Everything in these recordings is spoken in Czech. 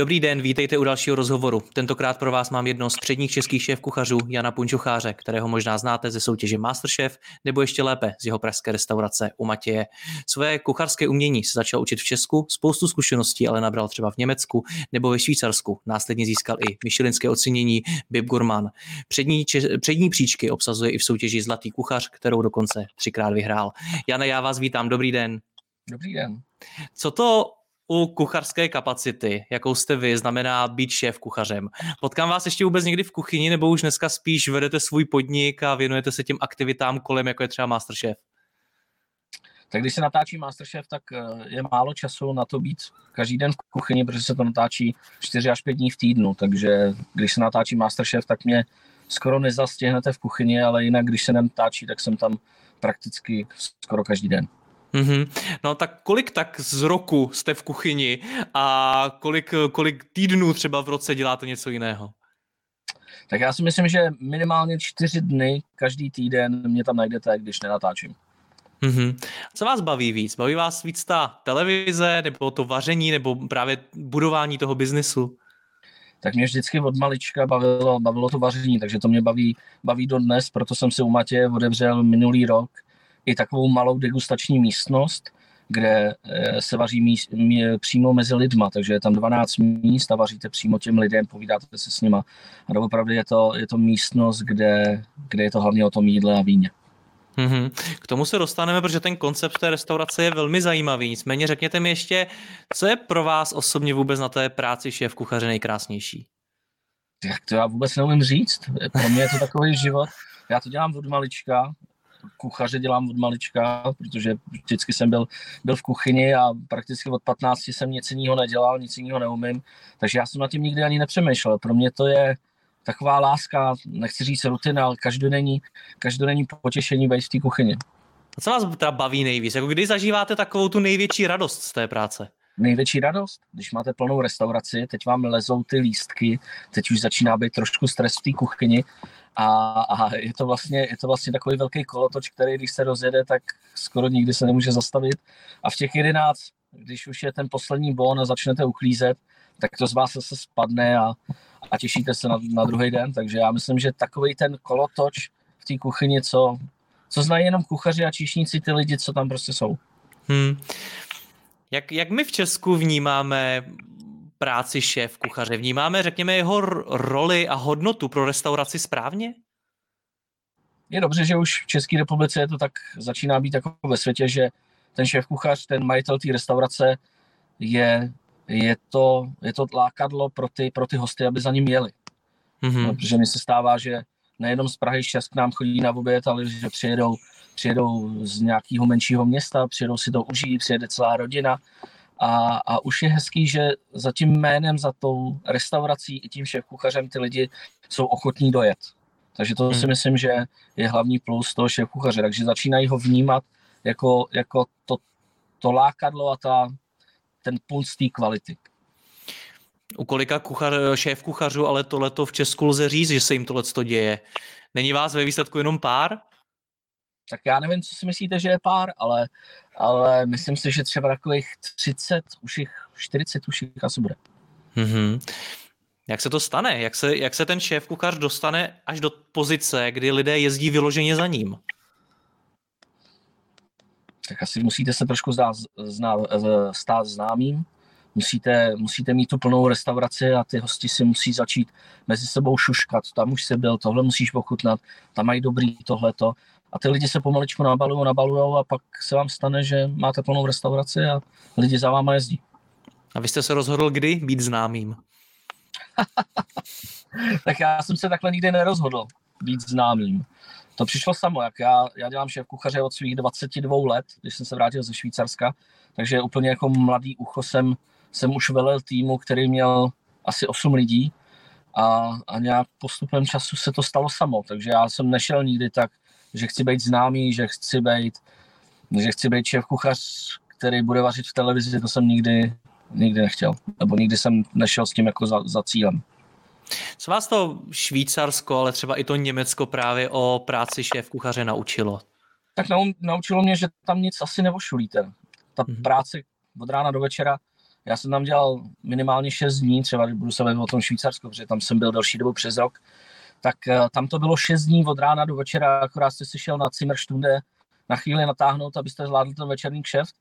Dobrý den, vítejte u dalšího rozhovoru. Tentokrát pro vás mám jedno z předních českých šéf kuchařů Jana Punčucháře, kterého možná znáte ze soutěže Masterchef, nebo ještě lépe z jeho pražské restaurace u Matěje. Své kuchařské umění se začal učit v Česku, spoustu zkušeností ale nabral třeba v Německu nebo ve Švýcarsku. Následně získal i Michelinské ocenění Bib Gurman. Přední, če- přední příčky obsazuje i v soutěži Zlatý kuchař, kterou dokonce třikrát vyhrál. Jana, já vás vítám, dobrý den. Dobrý den. Co to u kuchařské kapacity, jakou jste vy, znamená být šéf kuchařem. Potkám vás ještě vůbec někdy v kuchyni, nebo už dneska spíš vedete svůj podnik a věnujete se těm aktivitám kolem, jako je třeba Masterchef? Tak když se natáčí Masterchef, tak eh, je málo času na to být každý den v kuchyni, protože se to natáčí 4 až 5 dní v týdnu, takže když se natáčí Masterchef, tak mě skoro nezastěhnete v kuchyni, ale jinak, když se natáčí, tak jsem tam prakticky skoro každý den. Mm-hmm. No tak kolik tak z roku jste v kuchyni a kolik, kolik týdnů třeba v roce děláte něco jiného? Tak já si myslím, že minimálně čtyři dny každý týden mě tam najdete, když nenatáčím. Mm-hmm. Co vás baví víc? Baví vás víc ta televize, nebo to vaření, nebo právě budování toho biznesu? Tak mě vždycky od malička bavilo, bavilo to vaření, takže to mě baví, baví dodnes, proto jsem si u Matě odevřel minulý rok i takovou malou degustační místnost, kde eh, se vaří míst, mí, přímo mezi lidma, takže je tam 12 míst a vaříte přímo těm lidem, povídáte se s nima. A opravdu je to, je to místnost, kde, kde je to hlavně o tom jídle a víně. Mm-hmm. K tomu se dostaneme, protože ten koncept té restaurace je velmi zajímavý. Nicméně řekněte mi ještě, co je pro vás osobně vůbec na té práci šéf kuchaře nejkrásnější? Jak to já vůbec neumím říct. Pro mě je to takový život. Já to dělám od malička, kuchaře dělám od malička, protože vždycky jsem byl, byl v kuchyni a prakticky od 15 jsem nic jiného nedělal, nic jiného neumím, takže já jsem na tím nikdy ani nepřemýšlel. Pro mě to je taková láska, nechci říct rutina, ale každodenní, každodenní potěšení být v té kuchyni. A co vás teda baví nejvíc? Jako kdy zažíváte takovou tu největší radost z té práce? Největší radost, když máte plnou restauraci, teď vám lezou ty lístky, teď už začíná být trošku stres v té kuchyni a, a je, to vlastně, je to vlastně takový velký kolotoč, který když se rozjede, tak skoro nikdy se nemůže zastavit. A v těch 11, když už je ten poslední bon a začnete uklízet, tak to z vás zase spadne a, a těšíte se na, na druhý den. Takže já myslím, že takový ten kolotoč v té kuchyni, co, co znají jenom kuchaři a číšníci, ty lidi, co tam prostě jsou. Hmm. Jak, jak my v Česku vnímáme práci šéf kuchaře? Vnímáme, řekněme, jeho roli a hodnotu pro restauraci správně? Je dobře, že už v České republice je to tak, začíná být jako ve světě, že ten šéf kuchař, ten majitel té restaurace je, je, to, je to lákadlo pro ty, pro ty hosty, aby za ním jeli. Mm-hmm. No, protože mi se stává, že nejenom z Prahy 6 k nám chodí na oběd, ale že přijedou, přijedou z nějakého menšího města, přijedou si to užít, přijede celá rodina a, a už je hezký, že za tím jménem, za tou restaurací i tím šéf kuchařem ty lidi jsou ochotní dojet. Takže to hmm. si myslím, že je hlavní plus toho šéf kuchaře. Takže začínají ho vnímat jako, jako to, to lákadlo a ta, ten puls té kvality. U kolika kuchař, šéf kuchařů ale tohleto v Česku lze říct, že se jim tohle děje? Není vás ve výsledku jenom pár? Tak já nevím, co si myslíte, že je pár, ale, ale myslím si, že třeba takových 30, už jich 40 už jich asi bude. Mm-hmm. Jak se to stane? Jak se, jak se ten šéf kuchař dostane až do pozice, kdy lidé jezdí vyloženě za ním? Tak asi musíte se trošku zdát, zná, stát známým, musíte, musíte mít tu plnou restauraci a ty hosti si musí začít mezi sebou šuškat, tam už se byl, tohle musíš pochutnat, tam mají dobrý tohleto a ty lidi se pomaličku nabalují, nabalují a pak se vám stane, že máte plnou restauraci a lidi za váma jezdí. A vy jste se rozhodl kdy být známým? tak já jsem se takhle nikdy nerozhodl být známým. To přišlo samo, jak já, já dělám šéf kuchaře od svých 22 let, když jsem se vrátil ze Švýcarska, takže úplně jako mladý ucho jsem, jsem už velel týmu, který měl asi 8 lidí a, a nějak postupem času se to stalo samo, takže já jsem nešel nikdy tak, že chci být známý, že chci být, že chci být šéf kuchař, který bude vařit v televizi, to jsem nikdy, nikdy nechtěl, nebo nikdy jsem nešel s tím jako za, za cílem. Co vás to Švýcarsko, ale třeba i to Německo právě o práci šéf kuchaře naučilo? Tak naučilo mě, že tam nic asi nevošulíte. Ta mm-hmm. práce od rána do večera, já jsem tam dělal minimálně 6 dní, třeba když budu se bavit o tom Švýcarsku, protože tam jsem byl další dobu přes rok, tak eh, tam to bylo 6 dní od rána do večera, akorát jste si šel na Zimmerstunde na chvíli natáhnout, abyste zvládli ten večerní kšeft.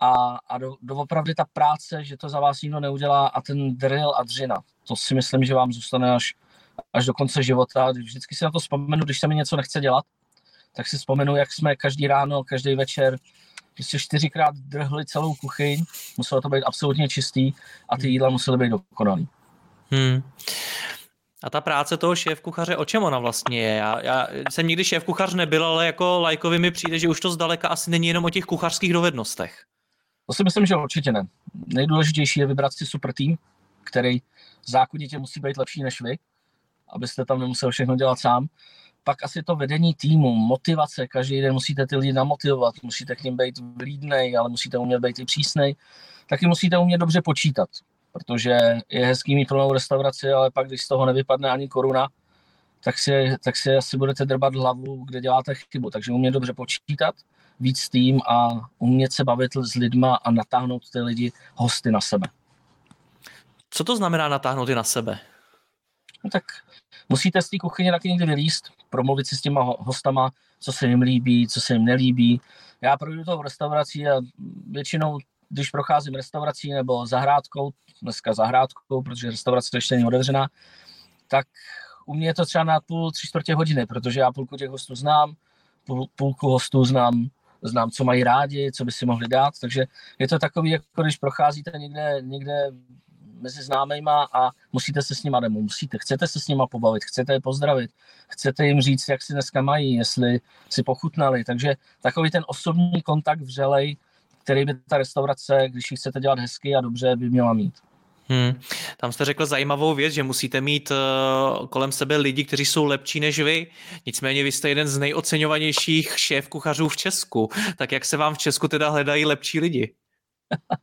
A, a do, doopravdy ta práce, že to za vás nikdo neudělá a ten drill a dřina, to si myslím, že vám zůstane až, až do konce života. Vždycky si na to vzpomenu, když se mi něco nechce dělat, tak si vzpomenu, jak jsme každý ráno, každý večer prostě čtyřikrát drhli celou kuchyň, muselo to být absolutně čistý a ty jídla musely být dokonalý. Hmm. A ta práce toho šéf kuchaře, o čem ona vlastně je? Já, já jsem nikdy šéf kuchař nebyl, ale jako lajkovi mi přijde, že už to zdaleka asi není jenom o těch kuchařských dovednostech. To si myslím, že určitě ne. Nejdůležitější je vybrat si super tým, který zákonitě musí být lepší než vy, abyste tam nemusel všechno dělat sám. Pak asi to vedení týmu, motivace, každý den musíte ty lidi namotivovat, musíte k ním být vlídnej, ale musíte umět být i přísnej. Taky musíte umět dobře počítat, protože je hezký mít plnou restauraci, ale pak, když z toho nevypadne ani koruna, tak si, tak si asi budete drbat hlavu, kde děláte chybu. Takže umět dobře počítat, víc tým a umět se bavit s lidma a natáhnout ty lidi hosty na sebe. Co to znamená natáhnout je na sebe? No tak musíte z té kuchyně taky někdy vylíst, promluvit si s těma hostama, co se jim líbí, co se jim nelíbí. Já projdu to v restauraci a většinou, když procházím restaurací nebo zahrádkou, dneska zahrádkou, protože restaurace ještě není otevřená, tak u mě je to třeba na půl, tři čtvrtě hodiny, protože já půlku těch hostů znám, půl, půlku hostů znám, znám, co mají rádi, co by si mohli dát, takže je to takový, jako když procházíte někde, někde mezi známejma a musíte se s nima, nebo musíte, chcete se s nima pobavit, chcete je pozdravit, chcete jim říct, jak si dneska mají, jestli si pochutnali, takže takový ten osobní kontakt vřelej, který by ta restaurace, když ji chcete dělat hezky a dobře, by měla mít. Hmm. Tam jste řekl zajímavou věc, že musíte mít uh, kolem sebe lidi, kteří jsou lepší než vy. Nicméně vy jste jeden z nejoceňovanějších šéf kuchařů v Česku. Tak jak se vám v Česku teda hledají lepší lidi?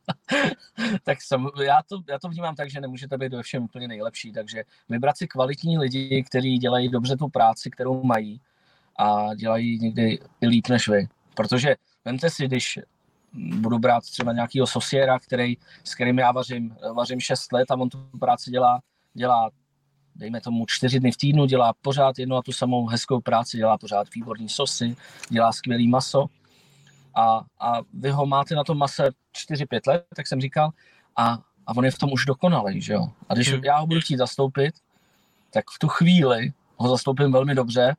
tak jsem, já, to, já to vnímám tak, že nemůžete být ve všem úplně nejlepší, takže vybrat si kvalitní lidi, kteří dělají dobře tu práci, kterou mají a dělají někdy i líp než vy. Protože vemte si, když budu brát třeba nějakého sosiera, který, s kterým já vařím, vařím 6 let a on tu práci dělá, dělá dejme tomu čtyři dny v týdnu, dělá pořád jednu a tu samou hezkou práci, dělá pořád výborný sosy, dělá skvělý maso a, a vy ho máte na tom mase 4-5 let, tak jsem říkal, a, a on je v tom už dokonalý, že jo. A když hmm. já ho budu chtít zastoupit, tak v tu chvíli ho zastoupím velmi dobře,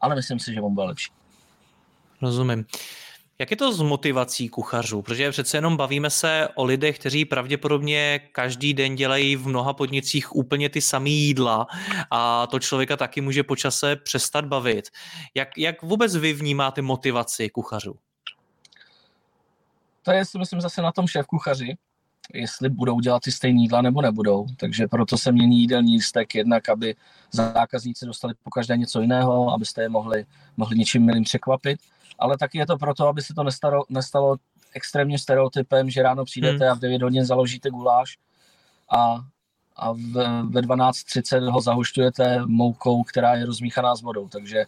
ale myslím si, že on byl lepší. Rozumím. Jak je to s motivací kuchařů? Protože přece jenom bavíme se o lidech, kteří pravděpodobně každý den dělají v mnoha podnicích úplně ty samé jídla a to člověka taky může počase přestat bavit. Jak, jak vůbec vy vnímáte motivaci kuchařů? To je, si myslím, zase na tom šéf kuchaři, jestli budou dělat ty stejné jídla nebo nebudou. Takže proto se mění jídelní lístek jednak, aby zákazníci dostali po každé něco jiného, abyste je mohli, mohli něčím milým překvapit. Ale taky je to proto, aby se to nestalo, nestalo extrémním stereotypem, že ráno přijdete hmm. a v 9 hodin založíte guláš a, a v, ve 12.30 ho zahušťujete moukou, která je rozmíchaná s vodou. Takže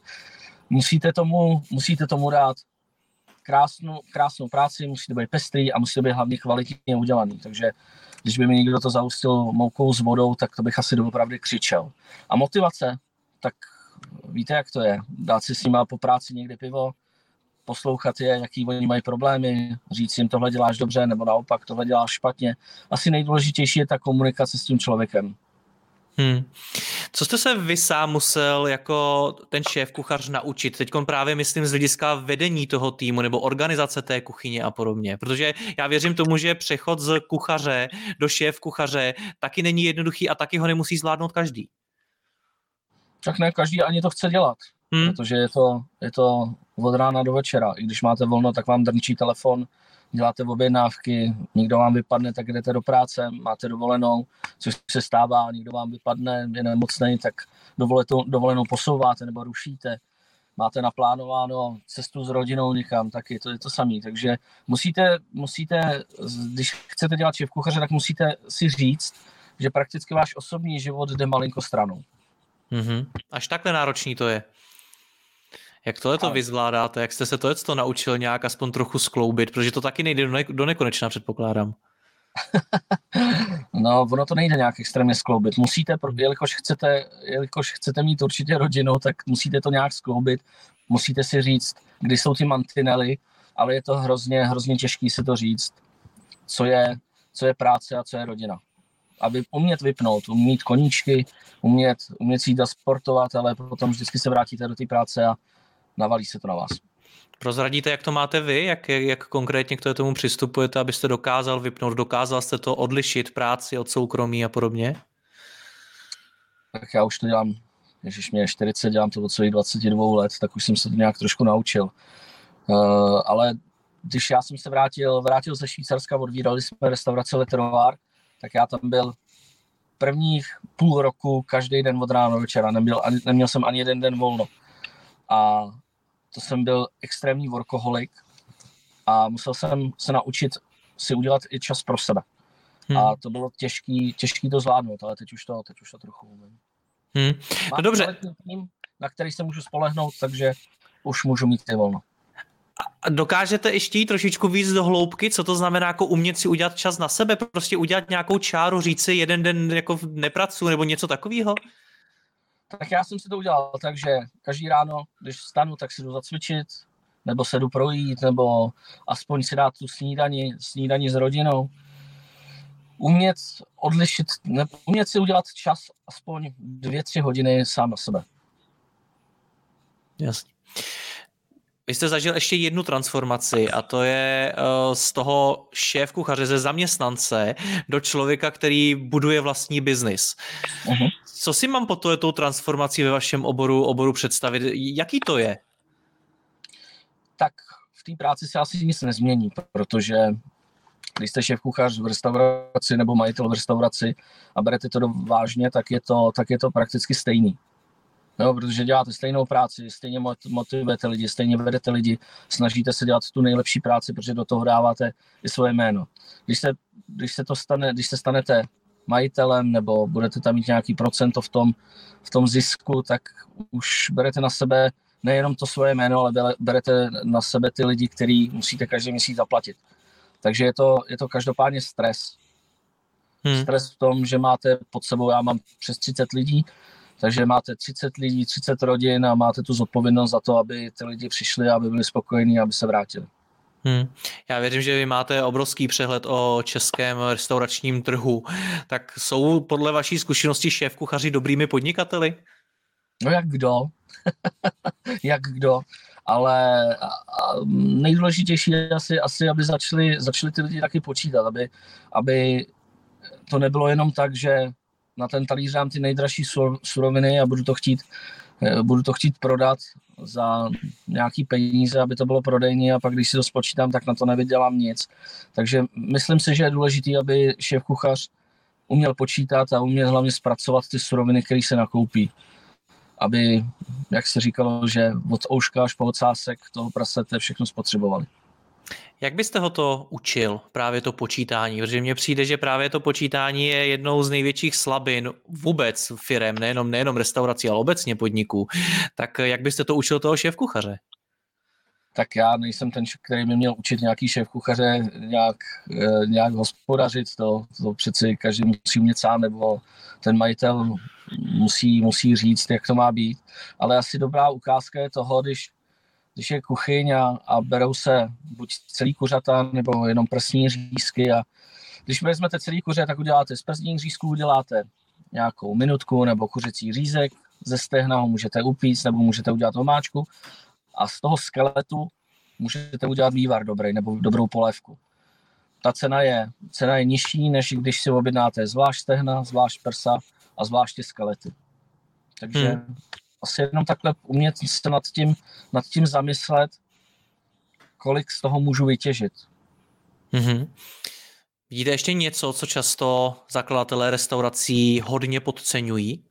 musíte tomu, musíte tomu dát krásnou, krásnou práci, musí to být pestrý a musí to být hlavně kvalitně udělaný. Takže když by mi někdo to zaustil moukou s vodou, tak to bych asi doopravdy křičel. A motivace, tak víte, jak to je. Dát si s nima po práci někde pivo, poslouchat je, jaký oni mají problémy, říct jim, tohle děláš dobře, nebo naopak, tohle děláš špatně. Asi nejdůležitější je ta komunikace s tím člověkem. Hmm. Co jste se vy sám musel jako ten šéf kuchař naučit? Teď právě myslím z hlediska vedení toho týmu nebo organizace té kuchyně a podobně. Protože já věřím tomu, že přechod z kuchaře do šéf kuchaře taky není jednoduchý a taky ho nemusí zvládnout každý. Tak ne, každý ani to chce dělat. Hmm. Protože je to, je to od rána do večera. I když máte volno, tak vám drnčí telefon, děláte objednávky, někdo vám vypadne, tak jdete do práce, máte dovolenou, což se stává, někdo vám vypadne, je nemocný, tak dovolenou, dovolenou posouváte nebo rušíte. Máte naplánováno cestu s rodinou někam, tak je to, je to samý. Takže musíte, musíte, když chcete dělat šéf kuchaře, tak musíte si říct, že prakticky váš osobní život jde malinko stranou. Mm-hmm. Až takhle náročný to je. Jak tohle to vyzvládáte? Jak jste se to, to naučil nějak aspoň trochu skloubit? Protože to taky nejde do, ne- do nekonečna, předpokládám. no, ono to nejde nějak extrémně skloubit. Musíte, jelikož chcete, jelikož chcete mít určitě rodinu, tak musíte to nějak skloubit. Musíte si říct, kdy jsou ty mantinely, ale je to hrozně, hrozně těžký si to říct, co je, co je práce a co je rodina. Aby umět vypnout, umět koníčky, umět, umět si jít a sportovat, ale potom vždycky se vrátíte do té práce a navalí se to na vás. Prozradíte, jak to máte vy, jak, jak konkrétně k tomu přistupujete, abyste dokázal vypnout, dokázal jste to odlišit práci od soukromí a podobně? Tak já už to dělám, když mě je 40, dělám to od svých 22 let, tak už jsem se to nějak trošku naučil. Uh, ale když já jsem se vrátil, vrátil ze Švýcarska, odvírali jsme restauraci Letterovár, tak já tam byl prvních půl roku, každý den od rána do večera, neměl, ani, neměl jsem ani jeden den volno a to jsem byl extrémní workoholik a musel jsem se naučit si udělat i čas pro sebe. Hmm. A to bylo těžký, těžký to zvládnout, ale teď už to, teď už to trochu umím. Hmm. No dobře. Tým, na který se můžu spolehnout, takže už můžu mít ty volno. A dokážete ještě jít trošičku víc do hloubky, co to znamená jako umět si udělat čas na sebe, prostě udělat nějakou čáru, říct si jeden den jako nepracuji nebo něco takového? Tak já jsem si to udělal tak, že každý ráno, když vstanu, tak si jdu zacvičit, nebo se jdu projít, nebo aspoň si dát tu snídani, snídani s rodinou. Umět odlišit, ne, umět si udělat čas aspoň dvě, tři hodiny sám na sebe. Jasně. Vy jste zažil ještě jednu transformaci a to je uh, z toho šéf kuchaře ze zaměstnance do člověka, který buduje vlastní biznis. Uh-huh. Co si mám po tou transformací ve vašem oboru, oboru představit? Jaký to je? Tak v té práci se asi nic nezmění, protože když jste šéf kuchař v restauraci nebo majitel v restauraci a berete to vážně, tak je to, tak je to prakticky stejný. Jo, protože děláte stejnou práci, stejně motivujete lidi, stejně vedete lidi, snažíte se dělat tu nejlepší práci, protože do toho dáváte i svoje jméno. Když se, když se to stane, když se stanete majitelem nebo budete tam mít nějaký procento v tom, v tom zisku, tak už berete na sebe nejenom to svoje jméno, ale berete na sebe ty lidi, který musíte každý měsíc zaplatit. Takže je to, je to každopádně stres. Hmm. Stres v tom, že máte pod sebou, já mám přes 30 lidí, takže máte 30 lidí, 30 rodin a máte tu zodpovědnost za to, aby ty lidi přišli, aby byli spokojení, aby se vrátili. Hmm. Já věřím, že vy máte obrovský přehled o českém restauračním trhu. Tak jsou podle vaší zkušenosti šéf kuchaři dobrými podnikateli? No jak kdo. jak kdo. Ale nejdůležitější je asi, asi aby začali, začali ty lidi taky počítat, aby, aby to nebylo jenom tak, že na ten talíř dám ty nejdražší suroviny a budu to chtít, eh, budu to chtít prodat za nějaký peníze, aby to bylo prodejní a pak když si to spočítám, tak na to nevydělám nic. Takže myslím si, že je důležité, aby šéf kuchař uměl počítat a uměl hlavně zpracovat ty suroviny, které se nakoupí. Aby, jak se říkalo, že od ouška až po ocásek toho prasete všechno spotřebovali. Jak byste ho to učil, právě to počítání? Protože mně přijde, že právě to počítání je jednou z největších slabin vůbec firem, nejenom, nejenom restaurací, ale obecně podniků. Tak jak byste to učil toho šéf kuchaře? tak já nejsem ten, který by měl učit nějaký šéf kuchaře nějak, eh, nějak hospodařit, to, to přeci každý musí umět sám, nebo ten majitel musí, musí říct, jak to má být. Ale asi dobrá ukázka je toho, když když je kuchyň a, a berou se buď celý kuřata nebo jenom prsní řízky a když vezmete celý kuře, tak uděláte z prsních řízků, uděláte nějakou minutku nebo kuřecí řízek ze stehna ho můžete upít nebo můžete udělat omáčku a z toho skeletu můžete udělat vývar dobrý nebo dobrou polévku. Ta cena je, cena je nižší, než když si objednáte zvlášť stehna, zvlášť prsa a zvláště skelety. Takže hmm. Asi jenom takhle umět se nad tím, nad tím zamyslet, kolik z toho můžu vytěžit. Mm-hmm. Vidíte ještě něco, co často zakladatelé restaurací hodně podceňují?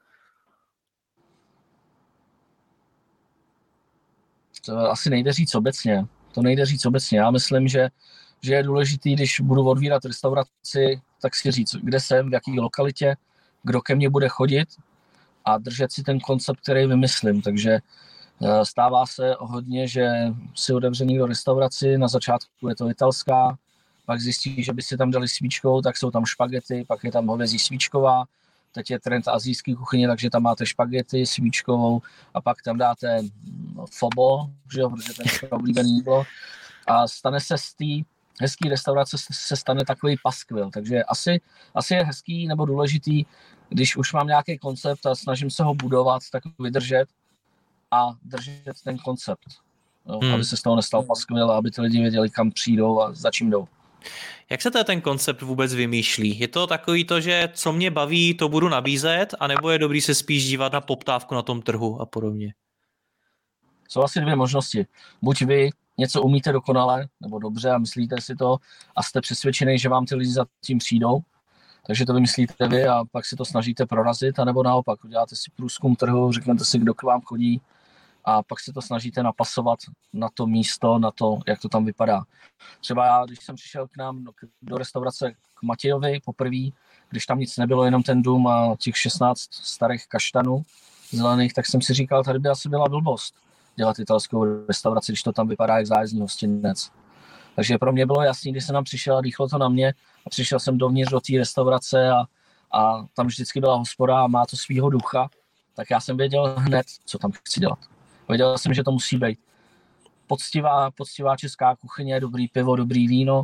To asi nejde říct obecně. To nejde říct obecně. Já myslím, že, že je důležitý, když budu odvírat restauraci, tak si říct, kde jsem, v jaké lokalitě, kdo ke mně bude chodit a držet si ten koncept, který vymyslím. Takže eh, stává se hodně, že si otevře někdo restauraci, na začátku je to italská, pak zjistí, že by si tam dali svíčkou, tak jsou tam špagety, pak je tam hovězí svíčková, teď je trend azijský kuchyně, takže tam máte špagety svíčkovou a pak tam dáte no, fobo, že jo, protože ten je oblíbený jídlo a stane se z té hezké restaurace se stane takový paskvil, takže asi, asi je hezký nebo důležitý, když už mám nějaký koncept a snažím se ho budovat, tak vydržet a držet ten koncept, jo, hmm. aby se z toho nestal paskvil a aby ty lidi věděli, kam přijdou a za čím jdou. Jak se ten koncept vůbec vymýšlí? Je to takový to, že co mě baví, to budu nabízet, anebo je dobrý se spíš dívat na poptávku na tom trhu a podobně? Jsou asi dvě možnosti. Buď vy něco umíte dokonale, nebo dobře a myslíte si to a jste přesvědčený, že vám ty lidi za tím přijdou, takže to vymyslíte vy a pak si to snažíte prorazit, anebo naopak, uděláte si průzkum trhu, řeknete si, kdo k vám chodí, a pak se to snažíte napasovat na to místo, na to, jak to tam vypadá. Třeba já, když jsem přišel k nám do restaurace k Matějovi poprvé, když tam nic nebylo, jenom ten dům a těch 16 starých kaštanů zelených, tak jsem si říkal, tady by asi byla blbost dělat italskou restauraci, když to tam vypadá jak zájezdní hostinec. Takže pro mě bylo jasný, když jsem tam přišel a dýchlo to na mě a přišel jsem dovnitř do té restaurace a, a tam vždycky byla hospoda a má to svýho ducha, tak já jsem věděl hned, co tam chci dělat. Věděl jsem, že to musí být poctivá, poctivá česká kuchyně, dobrý pivo, dobrý víno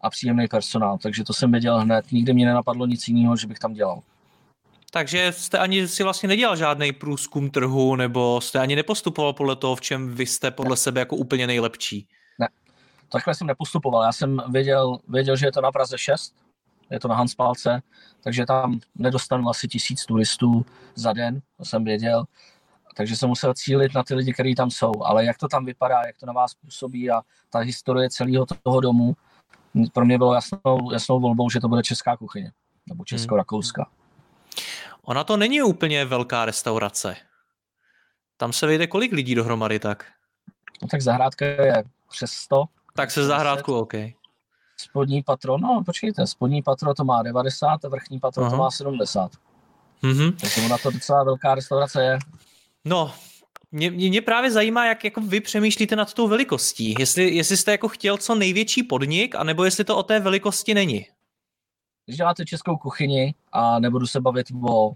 a příjemný personál. Takže to jsem věděl hned. Nikdy mě nenapadlo nic jiného, že bych tam dělal. Takže jste ani si vlastně nedělal žádný průzkum trhu, nebo jste ani nepostupoval podle toho, v čem vy jste podle ne. sebe jako úplně nejlepší? Ne, takhle jsem nepostupoval. Já jsem věděl, věděl, že je to na Praze 6, je to na Hanspalce, takže tam nedostanu asi tisíc turistů za den, to jsem věděl takže jsem musel cílit na ty lidi, kteří tam jsou. Ale jak to tam vypadá, jak to na vás působí a ta historie celého toho domu, pro mě bylo jasnou, jasnou volbou, že to bude česká kuchyně, nebo hmm. Ona to není úplně velká restaurace. Tam se vejde kolik lidí dohromady tak? No tak zahrádka je přes 100. Tak se zahrádku, OK. Spodní patro, no počkejte, spodní patro to má 90 a vrchní patro Aha. to má 70. Mm-hmm. Takže ona to docela velká restaurace je. No, mě, mě právě zajímá, jak jako vy přemýšlíte nad tou velikostí. Jestli, jestli jste jako chtěl co největší podnik, anebo jestli to o té velikosti není. Když děláte českou kuchyni a nebudu se bavit o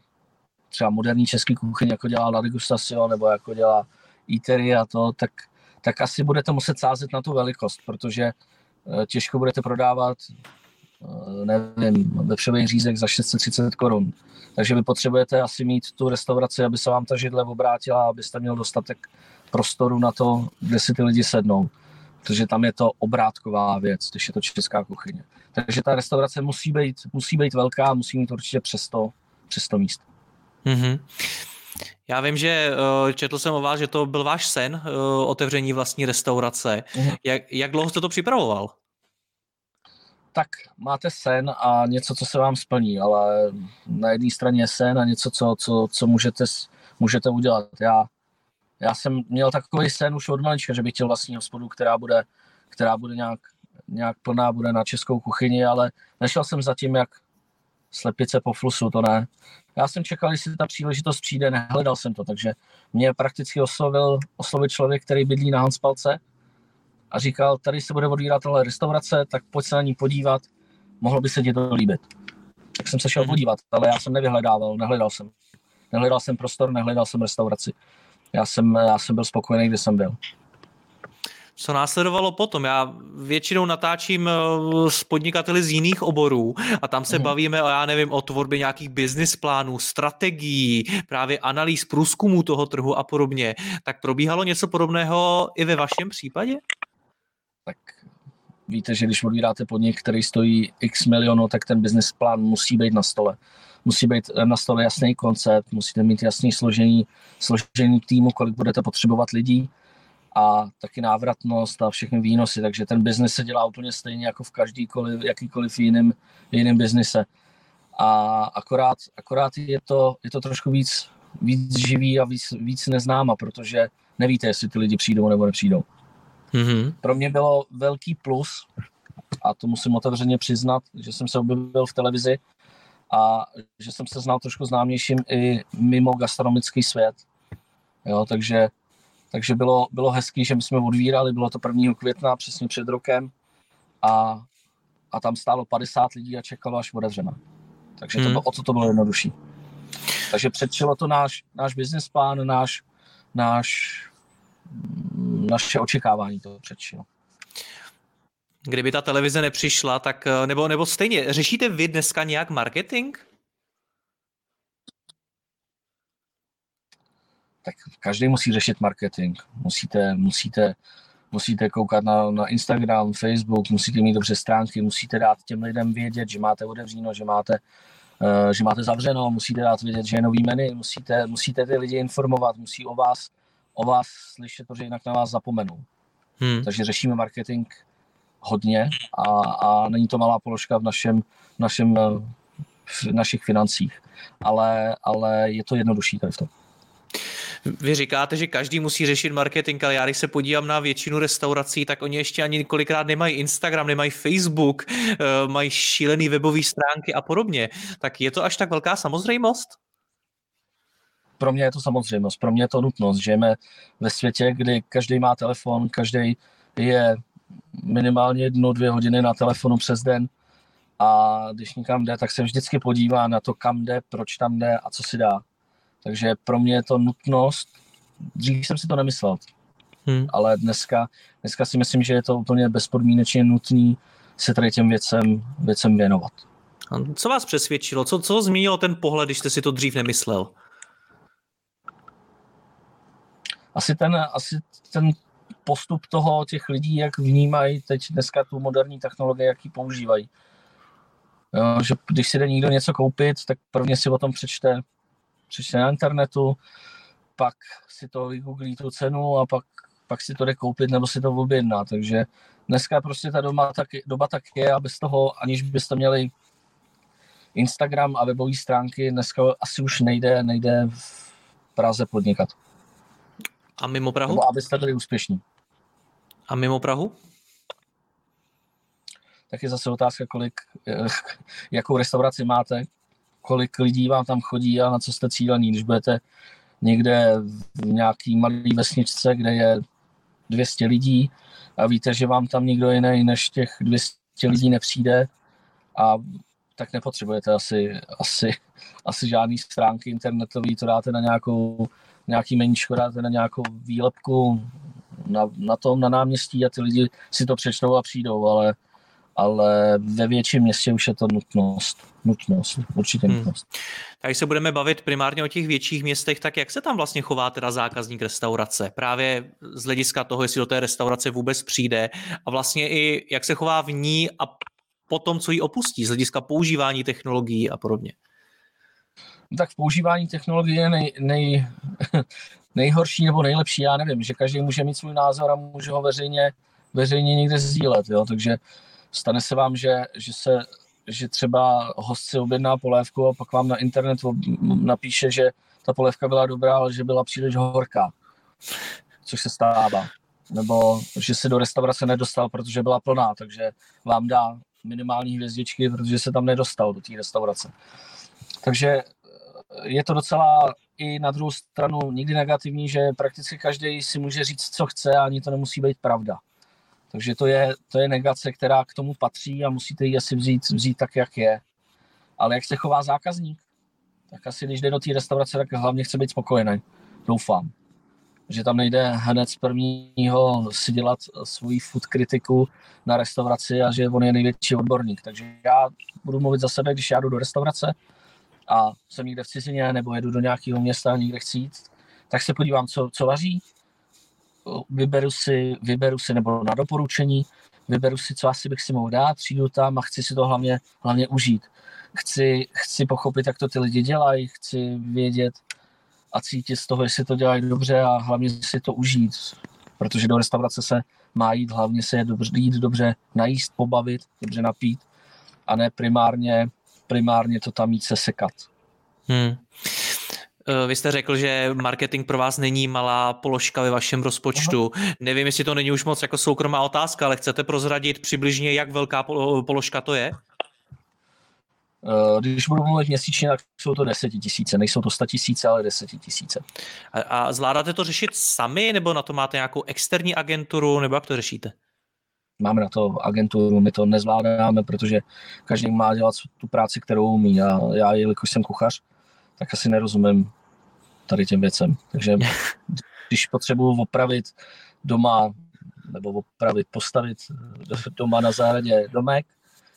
třeba moderní český kuchyni, jako dělá La Degustación, nebo jako dělá Eatery a to, tak, tak asi budete muset sázet na tu velikost, protože eh, těžko budete prodávat eh, nevím, vepřový řízek za 630 korun. Takže vy potřebujete asi mít tu restauraci, aby se vám ta židle obrátila, abyste měl dostatek prostoru na to, kde si ty lidi sednou. Protože tam je to obrátková věc, když je to česká kuchyně. Takže ta restaurace musí být, musí být velká, musí mít určitě přes to, přes to místo. Mm-hmm. Já vím, že uh, četl jsem o vás, že to byl váš sen, uh, otevření vlastní restaurace. Mm-hmm. Jak, jak dlouho jste to připravoval? tak máte sen a něco, co se vám splní, ale na jedné straně je sen a něco, co, co, co můžete, můžete udělat. Já, já jsem měl takový sen už od malička, že bych chtěl vlastní hospodu, která bude, která bude nějak, nějak plná, bude na českou kuchyni, ale nešel jsem za tím, jak slepice po flusu, to ne. Já jsem čekal, jestli ta příležitost přijde, nehledal jsem to, takže mě prakticky oslovil, oslovil člověk, který bydlí na Hanspalce, a říkal, tady se bude odvírat tohle restaurace, tak pojď se na ní podívat, mohlo by se ti to líbit. Tak jsem se šel mhm. podívat, ale já jsem nevyhledával, nehledal jsem. Nehledal jsem prostor, nehledal jsem restauraci. Já jsem, já jsem byl spokojený, kde jsem byl. Co následovalo potom? Já většinou natáčím eh, s podnikateli z jiných oborů a tam se mm. bavíme o, já nevím, o tvorbě nějakých business plánů, strategií, právě analýz průzkumů toho trhu a podobně. Tak probíhalo něco podobného i ve vašem případě? Tak víte, že když odvíráte podnik, který stojí x milionů, tak ten business plán musí být na stole. Musí být na stole jasný koncept, musíte mít jasný složení, složení týmu, kolik budete potřebovat lidí a taky návratnost a všechny výnosy, takže ten biznis se dělá úplně stejně jako v každýkoliv, jakýkoliv jiným, jiným biznise. A akorát, akorát je, to, je to trošku víc, víc živý a víc, víc neznáma, protože nevíte, jestli ty lidi přijdou nebo nepřijdou. Mm-hmm. Pro mě bylo velký plus, a to musím otevřeně přiznat, že jsem se objevil v televizi a že jsem se znal trošku známějším i mimo gastronomický svět. Jo, takže takže bylo, bylo hezký, že my jsme odvírali, bylo to 1. května, přesně před rokem a, a tam stálo 50 lidí a čekalo, až otevřeme. Takže to, hmm. o to to bylo jednodušší. Takže předčilo to náš, náš business plán, náš, náš, naše očekávání to předčilo. Kdyby ta televize nepřišla, tak nebo, nebo stejně, řešíte vy dneska nějak marketing? Tak každý musí řešit marketing. Musíte, musíte, musíte koukat na, na Instagram, Facebook, musíte mít dobře stránky, musíte dát těm lidem vědět, že máte otevříno, že máte, uh, že máte zavřeno, musíte dát vědět, že je nový menu, musíte, musíte ty lidi informovat, musí o vás, o vás slyšet, protože jinak na vás zapomenou. Hmm. Takže řešíme marketing hodně a, a není to malá položka v našem, našem v našich financích, ale, ale je to jednodušší tady v tom. Vy říkáte, že každý musí řešit marketing, ale já když se podívám na většinu restaurací, tak oni ještě ani několikrát nemají Instagram, nemají Facebook, eh, mají šílený webové stránky a podobně. Tak je to až tak velká samozřejmost? Pro mě je to samozřejmost, pro mě je to nutnost. Žijeme ve světě, kdy každý má telefon, každý je minimálně jednu, dvě hodiny na telefonu přes den a když někam jde, tak se vždycky podívá na to, kam jde, proč tam jde a co si dá. Takže pro mě je to nutnost. Dřív jsem si to nemyslel, hmm. ale dneska, dneska si myslím, že je to úplně bezpodmínečně nutný se tady těm věcem, věcem věnovat. A co vás přesvědčilo? Co, co změnilo ten pohled, když jste si to dřív nemyslel? Asi ten, asi ten postup toho těch lidí, jak vnímají teď dneska tu moderní technologii, jak ji používají. Jo, že když si jde někdo něco koupit, tak prvně si o tom přečte přečte na internetu, pak si to vygooglí tu cenu a pak, pak si to jde koupit nebo si to objedná. Takže dneska prostě ta doba tak, doba tak je a bez toho, aniž byste měli Instagram a webové stránky, dneska asi už nejde, nejde v Praze podnikat. A mimo Prahu? Nebo abyste byli úspěšní. A mimo Prahu? Tak je zase otázka, kolik, jakou restauraci máte, kolik lidí vám tam chodí a na co jste cílení. Když budete někde v nějaký malý vesničce, kde je 200 lidí a víte, že vám tam nikdo jiný než těch 200 lidí nepřijde a tak nepotřebujete asi, asi, asi žádný stránky internetový, to dáte na nějakou, nějaký meníčko, dáte na nějakou výlepku na, na tom, na náměstí a ty lidi si to přečtou a přijdou, ale ale ve větším městě už je to nutnost. Nutnost, určitě hmm. nutnost. Tak se budeme bavit primárně o těch větších městech, tak jak se tam vlastně chová teda zákazník restaurace? Právě z hlediska toho, jestli do té restaurace vůbec přijde a vlastně i jak se chová v ní a potom, co ji opustí, z hlediska používání technologií a podobně. Tak v používání technologie je nej, nej, nejhorší nebo nejlepší, já nevím, že každý může mít svůj názor a může ho veřejně, veřejně někde sdílet, jo? takže stane se vám, že, že se že třeba host si objedná polévku a pak vám na internetu napíše, že ta polévka byla dobrá, ale že byla příliš horká, což se stává. Nebo že se do restaurace nedostal, protože byla plná, takže vám dá minimální hvězdičky, protože se tam nedostal do té restaurace. Takže je to docela i na druhou stranu nikdy negativní, že prakticky každý si může říct, co chce a ani to nemusí být pravda. Takže to je, to je negace, která k tomu patří a musíte ji asi vzít, vzít tak, jak je. Ale jak se chová zákazník? Tak asi když jde do té restaurace, tak hlavně chce být spokojený. Doufám. že tam nejde hned z prvního si dělat svoji food kritiku na restauraci a že on je největší odborník. Takže já budu mluvit za sebe, když já jdu do restaurace a jsem někde v cizině nebo jedu do nějakého města a někde chci jít, tak se podívám, co, co vaří, vyberu si, vyberu si nebo na doporučení, vyberu si, co asi bych si mohl dát, přijdu tam a chci si to hlavně, hlavně užít. Chci, chci pochopit, jak to ty lidi dělají, chci vědět a cítit z toho, jestli to dělají dobře a hlavně si to užít. Protože do restaurace se má jít, hlavně se je dobře, jít dobře najíst, pobavit, dobře napít a ne primárně, primárně to tam mít se sekat. Hmm. Eh, vy jste řekl, že marketing pro vás není malá položka ve vašem rozpočtu. Aha. Nevím, jestli to není už moc jako soukromá otázka, ale chcete prozradit přibližně, jak velká položka to je? Eh, když budu mluvit měsíčně, tak jsou to desetitisíce. Nejsou to sta tisíce, ale desetitisíce. A, a zvládáte to řešit sami, nebo na to máte nějakou externí agenturu, nebo jak to řešíte? Máme na to agenturu, my to nezvládáme, protože každý má dělat tu práci, kterou umí. A já, jelikož jsem kuchař, tak asi nerozumím tady těm věcem. Takže když potřebuju opravit doma, nebo opravit, postavit doma na zahradě domek,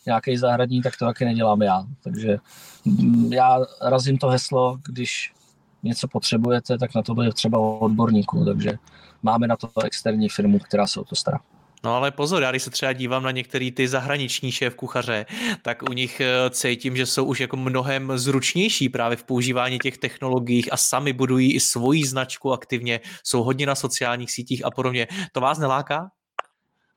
nějaký zahradní, tak to taky nedělám já. Takže mm, já razím to heslo, když něco potřebujete, tak na to bude třeba odborníků, takže máme na to externí firmu, která se o to stará. No ale pozor, já když se třeba dívám na některý ty zahraniční šéf kuchaře, tak u nich eh, cítím, že jsou už jako mnohem zručnější právě v používání těch technologií a sami budují i svoji značku aktivně, jsou hodně na sociálních sítích a podobně. To vás neláká?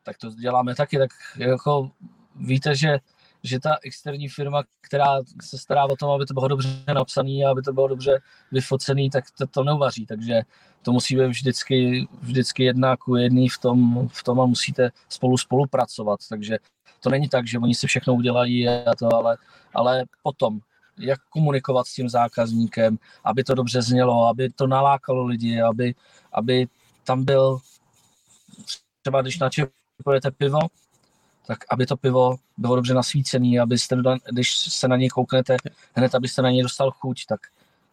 Tak to děláme taky, tak jako víte, že že ta externí firma, která se stará o tom, aby to bylo dobře napsané a aby to bylo dobře vyfocené, tak to, to neuvaří. Takže to musí být vždycky, vždycky jedna ku jedný v tom, v tom a musíte spolu spolupracovat. Takže to není tak, že oni si všechno udělají a to, ale, ale potom, jak komunikovat s tím zákazníkem, aby to dobře znělo, aby to nalákalo lidi, aby, aby tam byl třeba když načepujete pivo, tak aby to pivo bylo dobře nasvícené, abyste, když se na něj kouknete, hned abyste na něj dostal chuť, tak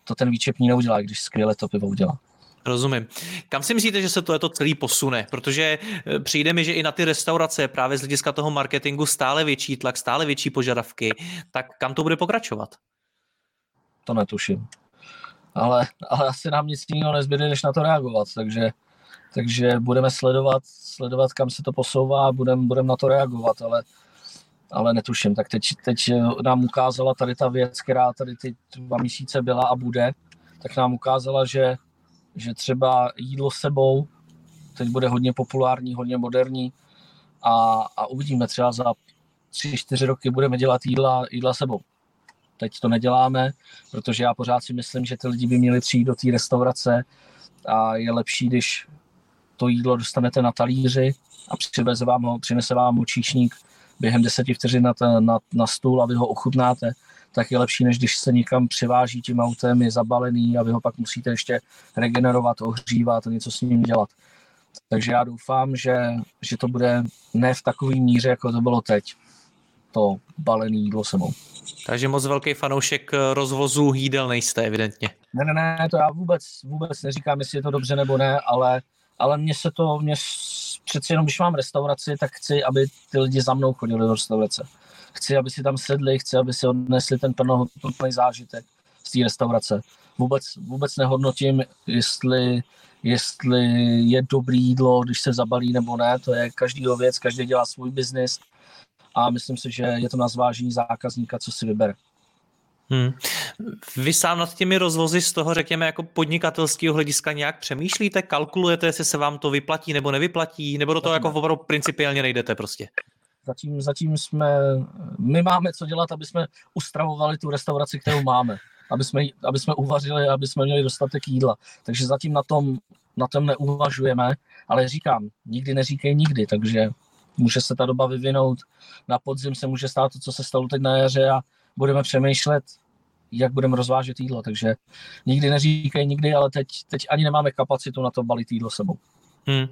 to ten výčepní neudělá, když skvěle to pivo udělá. Rozumím. Kam si myslíte, že se to to celý posune? Protože e, přijde mi, že i na ty restaurace právě z hlediska toho marketingu stále větší tlak, stále větší požadavky. Tak kam to bude pokračovat? To netuším. Ale, ale asi nám nic jiného nezbyde, než na to reagovat. Takže takže budeme sledovat, sledovat kam se to posouvá a budeme budem na to reagovat, ale, ale netuším. Tak teď, teď nám ukázala tady ta věc, která tady ty dva měsíce byla a bude, tak nám ukázala, že, že třeba jídlo sebou teď bude hodně populární, hodně moderní a, a uvidíme třeba za tři, čtyři roky budeme dělat jídla, jídla sebou. Teď to neděláme, protože já pořád si myslím, že ty lidi by měli přijít do té restaurace a je lepší, když to jídlo dostanete na talíři a vám ho, přinese vám ho číšník během deseti vteřin na, na, na stůl a vy ho ochutnáte, tak je lepší, než když se někam přiváží tím autem, je zabalený a vy ho pak musíte ještě regenerovat, ohřívat a něco s ním dělat. Takže já doufám, že, že to bude ne v takové míře, jako to bylo teď, to balený jídlo sebou. Takže moc velký fanoušek rozvozu jídel nejste, evidentně. Ne, ne, ne, to já vůbec, vůbec neříkám, jestli je to dobře nebo ne, ale ale mně se to, mě přeci jenom, když mám restauraci, tak chci, aby ty lidi za mnou chodili do restaurace. Chci, aby si tam sedli, chci, aby si odnesli ten plnohodnotný zážitek z té restaurace. Vůbec, vůbec nehodnotím, jestli, jestli je dobrý jídlo, když se zabalí nebo ne, to je každýho věc, každý dělá svůj biznis a myslím si, že je to na zvážení zákazníka, co si vybere. Hmm. Vy sám nad těmi rozvozy z toho, řekněme, jako podnikatelského hlediska nějak přemýšlíte, kalkulujete, jestli se vám to vyplatí nebo nevyplatí, nebo do toho jako opravdu principiálně nejdete prostě? Zatím, zatím jsme, my máme co dělat, aby jsme ustravovali tu restauraci, kterou máme, aby jsme, aby jsme uvařili, aby jsme měli dostatek jídla. Takže zatím na tom, na tom neuvažujeme, ale říkám, nikdy neříkej nikdy, takže může se ta doba vyvinout, na podzim se může stát to, co se stalo teď na jaře a budeme přemýšlet, jak budeme rozvážet jídlo. Takže nikdy neříkej nikdy, ale teď, teď ani nemáme kapacitu na to balit jídlo sebou. Hmm.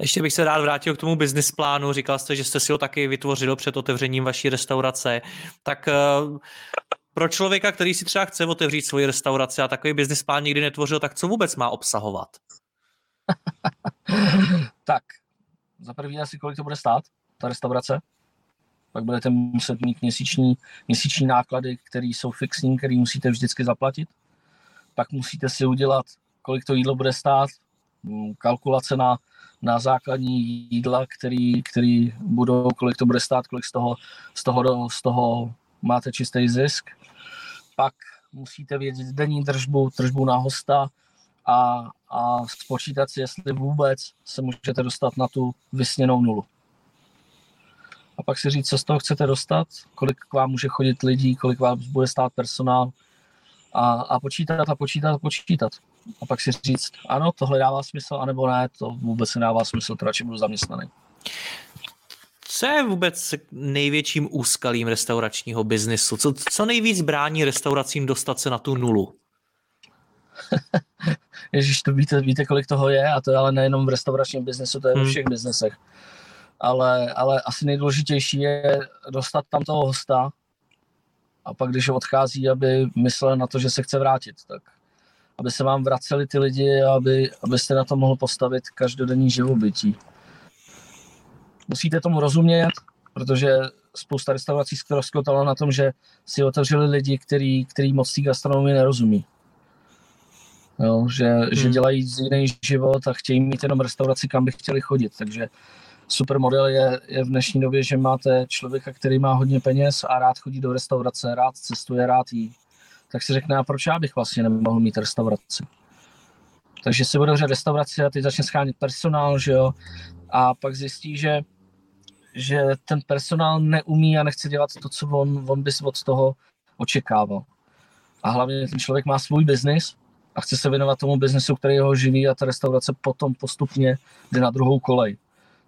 Ještě bych se rád vrátil k tomu business plánu. Říkal jste, že jste si ho taky vytvořil před otevřením vaší restaurace. Tak uh, pro člověka, který si třeba chce otevřít svoji restauraci a takový business plán nikdy netvořil, tak co vůbec má obsahovat? tak, za první asi kolik to bude stát, ta restaurace. Pak budete muset mít měsíční, měsíční náklady, které jsou fixní, které musíte vždycky zaplatit. Pak musíte si udělat, kolik to jídlo bude stát, kalkulace na, na základní jídla, který, který budou, kolik to bude stát, kolik z toho, z toho, z toho máte čistý zisk. Pak musíte vědět denní držbu, držbu na hosta a, a spočítat si, jestli vůbec se můžete dostat na tu vysněnou nulu. A pak si říct, co z toho chcete dostat, kolik k vám může chodit lidí, kolik vám bude stát personál a, a počítat a počítat a počítat. A pak si říct, ano, tohle dává smysl, anebo ne, to vůbec nedává smysl, to radši budu zaměstnaný. Co je vůbec největším úskalím restauračního biznesu? Co, co nejvíc brání restauracím dostat se na tu nulu? Ježíš, to víte, víte, kolik toho je a to je ale nejenom v restauračním biznesu, to je hmm. ve všech biznesech. Ale, ale asi nejdůležitější je dostat tam toho hosta a pak, když odchází, aby myslel na to, že se chce vrátit, tak aby se vám vraceli ty lidi a aby, abyste na to mohl postavit každodenní živobytí musíte tomu rozumět, protože spousta restaurací zkroskotala na tom, že si otevřeli lidi, který, který moc té gastronomii nerozumí. Jo, že, hmm. že dělají jiný život a chtějí mít jenom restauraci, kam by chtěli chodit. Takže super model je, je v dnešní době, že máte člověka, který má hodně peněz a rád chodí do restaurace, rád cestuje, rád jí. Tak si řekne, a proč já bych vlastně nemohl mít restauraci? Takže si otevře restauraci a teď začne schánit personál, že jo, a pak zjistí, že že ten personál neumí a nechce dělat to, co on, on by od toho očekával. A hlavně ten člověk má svůj biznis a chce se věnovat tomu biznesu, který ho živí a ta restaurace potom postupně jde na druhou kolej.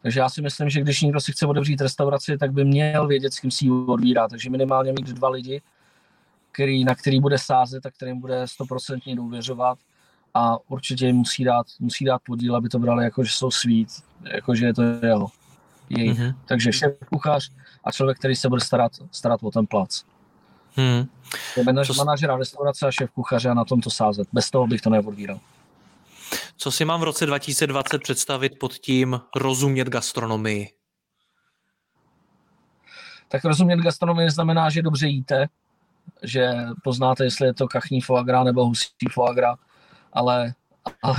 Takže já si myslím, že když někdo si chce otevřít restauraci, tak by měl vědět, s kým si ji odvírá. Takže minimálně mít dva lidi, který, na který bude sázet a kterým bude stoprocentně důvěřovat a určitě jim musí dát, musí dát podíl, aby to brali jako, že jsou svít, jako, že je to jeho jejich. Mm-hmm. Takže šéf kuchař a člověk, který se bude starat, starat o ten plac. Hmm. Je manaž, manažera restaurace a šéf kuchaře a na tom to sázet. Bez toho bych to neodvíral. Co si mám v roce 2020 představit pod tím rozumět gastronomii? Tak rozumět gastronomii znamená, že dobře jíte, že poznáte, jestli je to kachní foie gras nebo husí foie gras, ale, ale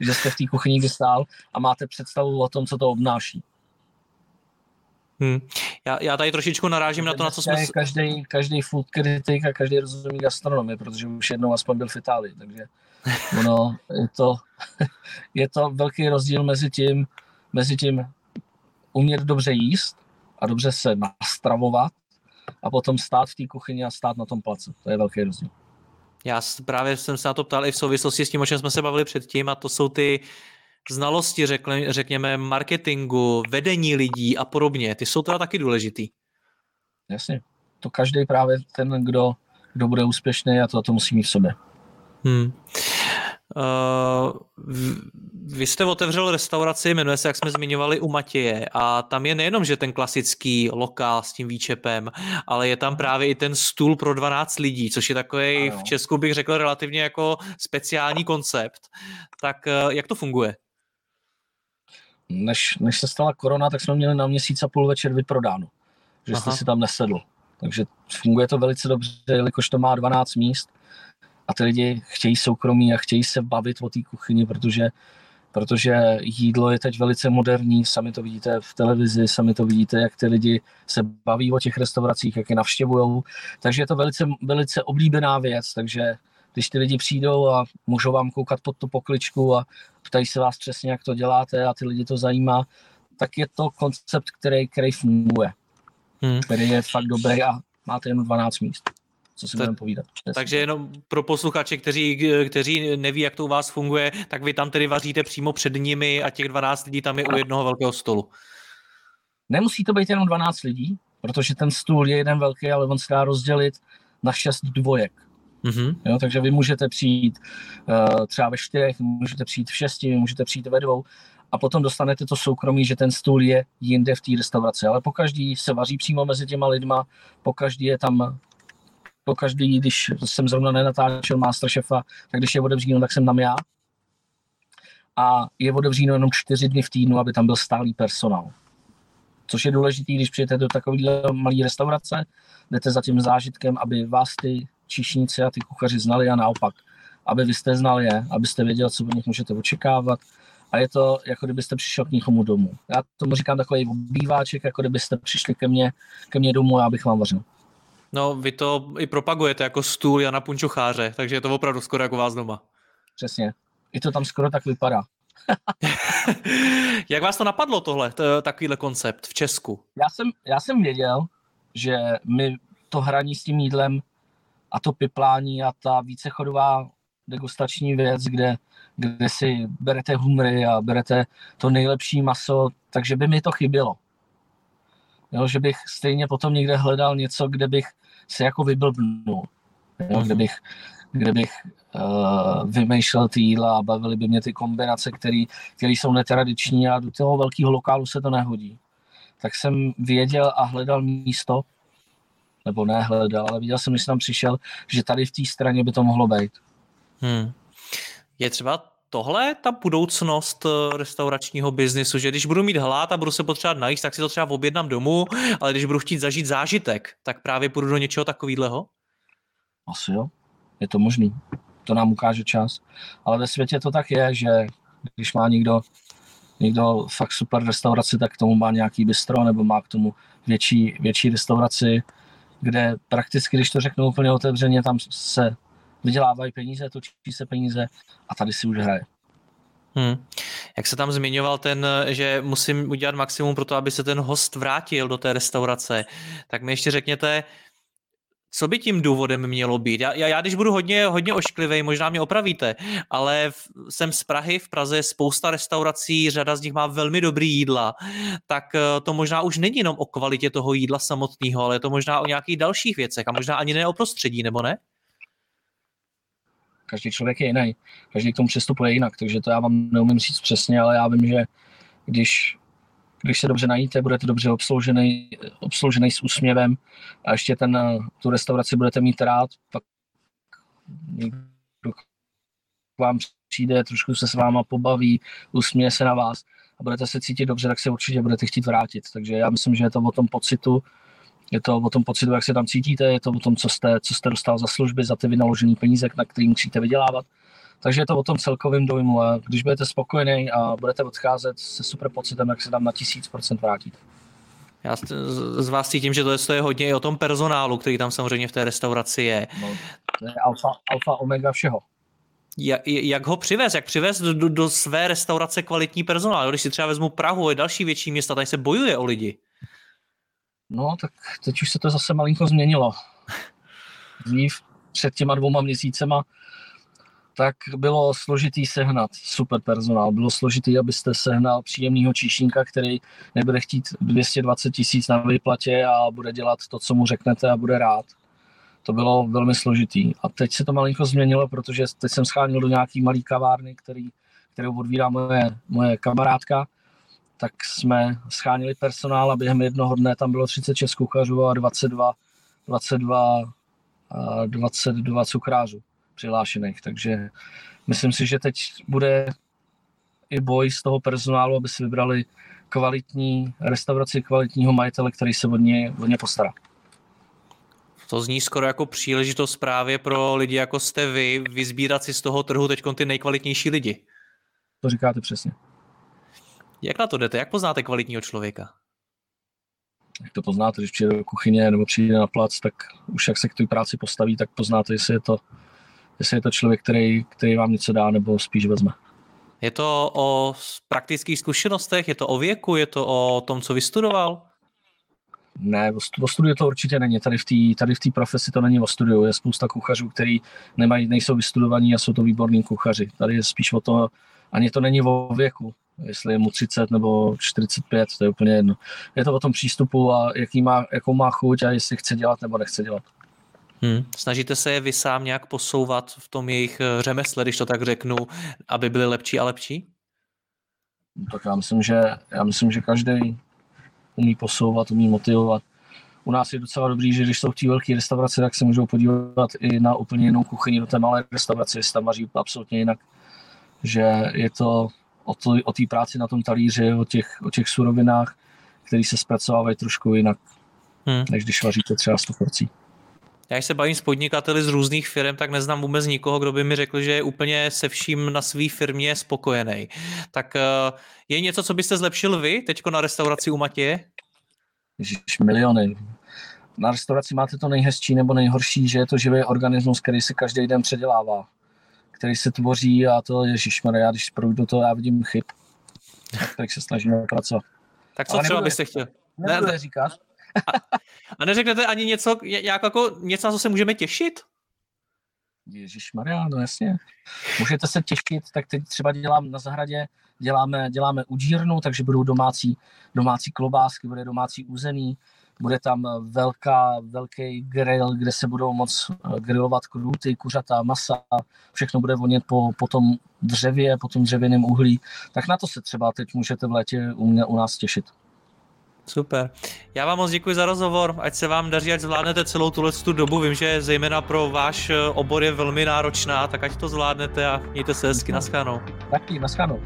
že jste v té kuchyni vystál a máte představu o tom, co to obnáší. Hmm. Já, já tady trošičku narážím na to, na co jsme... Každý, každý food kritik a každý rozumí gastronomii, protože už jednou aspoň byl v Itálii, takže ono, je to, je to velký rozdíl mezi tím, mezi tím umět dobře jíst a dobře se nastravovat a potom stát v té kuchyni a stát na tom place. To je velký rozdíl. Já právě jsem se na to ptal i v souvislosti s tím, o čem jsme se bavili předtím, a to jsou ty znalosti, řekle, řekněme, marketingu, vedení lidí a podobně, ty jsou teda taky důležitý. Jasně. To každý právě ten, kdo, kdo bude úspěšný a to, to musí mít v sobě. Hmm. Uh, vy jste otevřel restauraci, jmenuje se, jak jsme zmiňovali, u Matěje a tam je nejenom, že ten klasický lokál s tím výčepem, ale je tam právě i ten stůl pro 12 lidí, což je takový v Česku bych řekl relativně jako speciální koncept. Tak uh, jak to funguje? než, než se stala korona, tak jsme měli na měsíc a půl večer vyprodáno, že Aha. jste si tam nesedl. Takže funguje to velice dobře, jelikož to má 12 míst a ty lidi chtějí soukromí a chtějí se bavit o té kuchyni, protože, protože jídlo je teď velice moderní, sami to vidíte v televizi, sami to vidíte, jak ty lidi se baví o těch restauracích, jak je navštěvují. Takže je to velice, velice oblíbená věc, takže když ty lidi přijdou a můžou vám koukat pod tu pokličku a ptají se vás přesně, jak to děláte a ty lidi to zajímá, tak je to koncept, který, který funguje, hmm. který je fakt dobrý a máte jen 12 míst. Co si budeme povídat. Takže jenom pro posluchače, kteří, kteří neví, jak to u vás funguje, tak vy tam tedy vaříte přímo před nimi a těch 12 lidí tam je u jednoho velkého stolu. Nemusí to být jenom 12 lidí, protože ten stůl je jeden velký, ale on se dá rozdělit na 6 dvojek. Mm-hmm. Jo, takže vy můžete přijít uh, třeba ve čtyřech, můžete přijít v šesti, můžete přijít ve dvou a potom dostanete to soukromí, že ten stůl je jinde v té restauraci. Ale po každý se vaří přímo mezi těma lidma, po každý je tam po každý, když jsem zrovna nenatáčel Masterchefa, tak když je otevříno, tak jsem tam já. a je otevřeno jenom čtyři dny v týdnu, aby tam byl stálý personál. Což je důležité, když přijete do takovéhle malé restaurace, jdete za tím zážitkem, aby vás ty číšníci a ty kuchaři znali a naopak. Aby vy jste znali je, abyste věděli, co od nich můžete očekávat. A je to, jako kdybyste přišel k někomu domů. Já tomu říkám takový obýváček, jako kdybyste přišli ke mně, ke mně domů a abych vám vařil. No, vy to i propagujete jako stůl Jana Punčocháře, takže je to opravdu skoro jako vás doma. Přesně. I to tam skoro tak vypadá. Jak vás to napadlo tohle, to, takovýhle koncept v Česku? Já jsem, já jsem věděl, že my to hraní s tím jídlem a to piplání a ta vícechodová degustační věc, kde, kde si berete humry a berete to nejlepší maso, takže by mi to chybělo. Jo, že bych stejně potom někde hledal něco, kde bych se jako vyblbnul. Jo, kde mhm. bych, kde bych uh, vymýšlel ty jídla a bavily by mě ty kombinace, které jsou netradiční a do toho velkého lokálu se to nehodí. Tak jsem věděl a hledal místo, nebo ne hledal, ale viděl jsem, když jsem tam přišel, že tady v té straně by to mohlo být. Hmm. Je třeba tohle ta budoucnost eh, restauračního biznisu, že když budu mít hlad a budu se potřebovat najíst, tak si to třeba objednám domů, ale když budu chtít zažít zážitek, tak právě půjdu do něčeho takového? Asi jo, je to možný. To nám ukáže čas. Ale ve světě to tak je, že když má někdo, někdo fakt super restauraci, tak k tomu má nějaký bistro nebo má k tomu větší, větší restauraci, kde prakticky, když to řeknu úplně otevřeně, tam se vydělávají peníze, točí se peníze a tady si už hraje. Hmm. Jak se tam zmiňoval ten, že musím udělat maximum pro to, aby se ten host vrátil do té restaurace, tak mi ještě řekněte, co by tím důvodem mělo být? Já, já, já když budu hodně, hodně ošklivý, možná mě opravíte, ale v, jsem z Prahy, v Praze je spousta restaurací, řada z nich má velmi dobrý jídla, tak eh, to možná už není jenom o kvalitě toho jídla samotného, ale je to možná o nějakých dalších věcech a možná ani ne o prostředí, nebo ne? Každý člověk je jiný, každý k tomu přistupuje jinak, takže to já vám neumím říct přesně, ale já vím, že když, když se dobře najíte, budete dobře obsloužený, obsloužený s úsměvem a ještě ten, tu restauraci budete mít rád, pak někdo k vám přijde, trošku se s váma pobaví, usměje se na vás a budete se cítit dobře, tak se určitě budete chtít vrátit. Takže já myslím, že je to o tom pocitu, je to o tom pocitu, jak se tam cítíte, je to o tom, co jste, co jste dostal za služby, za ty vynaložený peníze, na který musíte vydělávat. Takže je to o tom celkovém dojmu a když budete spokojený a budete odcházet se super pocitem, jak se tam na tisíc procent vrátíte. Já z vás cítím, že to je hodně i o tom personálu, který tam samozřejmě v té restauraci je. No, to je alfa, alfa omega všeho. Jak, jak ho přivez? Jak přivez do, do, do své restaurace kvalitní personál? Když si třeba vezmu Prahu, je další větší města, tady se bojuje o lidi. No, tak teď už se to zase malinko změnilo. Dřív, před těma dvouma měsícema, tak bylo složitý sehnat super personál. Bylo složitý, abyste sehnal příjemného číšníka, který nebude chtít 220 tisíc na výplatě a bude dělat to, co mu řeknete a bude rád. To bylo velmi složitý. A teď se to malinko změnilo, protože teď jsem schánil do nějaký malý kavárny, který, kterou odvírá moje, moje kamarádka tak jsme schánili personál a během jednoho dne tam bylo 36 kuchařů a 22, 22, 22 cukrářů přihlášených. Takže myslím si, že teď bude i boj z toho personálu, aby si vybrali kvalitní restauraci, kvalitního majitele, který se od ně, od ně postará. To zní skoro jako příležitost právě pro lidi jako jste vy, vyzbírat si z toho trhu teď ty nejkvalitnější lidi. To říkáte přesně. Jak na to jdete? Jak poznáte kvalitního člověka? Jak to poznáte, když přijde do kuchyně nebo přijde na plac, tak už jak se k té práci postaví, tak poznáte, jestli je to, jestli je to člověk, který, který vám něco dá nebo spíš vezme. Je to o praktických zkušenostech, je to o věku, je to o tom, co vystudoval? Ne, o studiu to určitě není. Tady v té tady v profesi to není o studiu. Je spousta kuchařů, kteří nemají, nejsou vystudovaní a jsou to výborní kuchaři. Tady je spíš o to, ani to není o věku jestli je mu 30 nebo 45, to je úplně jedno. Je to o tom přístupu a jaký má, jakou má chuť a jestli chce dělat nebo nechce dělat. Hmm. Snažíte se je vy sám nějak posouvat v tom jejich eh, řemesle, když to tak řeknu, aby byly lepší a lepší? No, tak já myslím, že, já myslím, že každý umí posouvat, umí motivovat. U nás je docela dobrý, že když jsou v té velké restauraci, tak se můžou podívat i na úplně jinou kuchyni do té malé restaurace, jestli tam vaří absolutně jinak. Že je to, o té práci na tom talíři, o těch, o těch surovinách, které se zpracovávají trošku jinak, hmm. než když vaříte třeba 100 porcí. Já když se bavím s podnikateli z různých firm, tak neznám vůbec nikoho, kdo by mi řekl, že je úplně se vším na své firmě spokojený. Tak eh, je něco, co byste zlepšil vy teďko na restauraci u Matěje? Ježiš, miliony. Na restauraci máte to nejhezčí nebo nejhorší, že je to živý organismus, který se každý den předělává, který se tvoří a to, já když projdu to, já vidím chyb, tak se snažíme pracovat. Tak co Ale třeba byste chtěl? Nebudu ne, říkat. A, a neřeknete ani něco, jak jako něco, na co se můžeme těšit? Ježíš Maria, no jasně. Můžete se těšit, tak teď třeba dělám na zahradě, děláme, děláme udírnu, takže budou domácí, domácí klobásky, bude domácí uzený, bude tam velká, velký grill, kde se budou moc eh, grillovat kruty, kuřata, masa, všechno bude vonět po, po tom dřevě, po tom dřevěném uhlí. Tak na to se třeba teď můžete v létě u, mě, u nás těšit. Super. Já vám moc děkuji za rozhovor, ať se vám daří, ať zvládnete celou tuhle tu dobu. Vím, že zejména pro váš eh, obor je velmi náročná, tak ať to zvládnete a mějte se hezky. Naschánou. Taky, naschánou.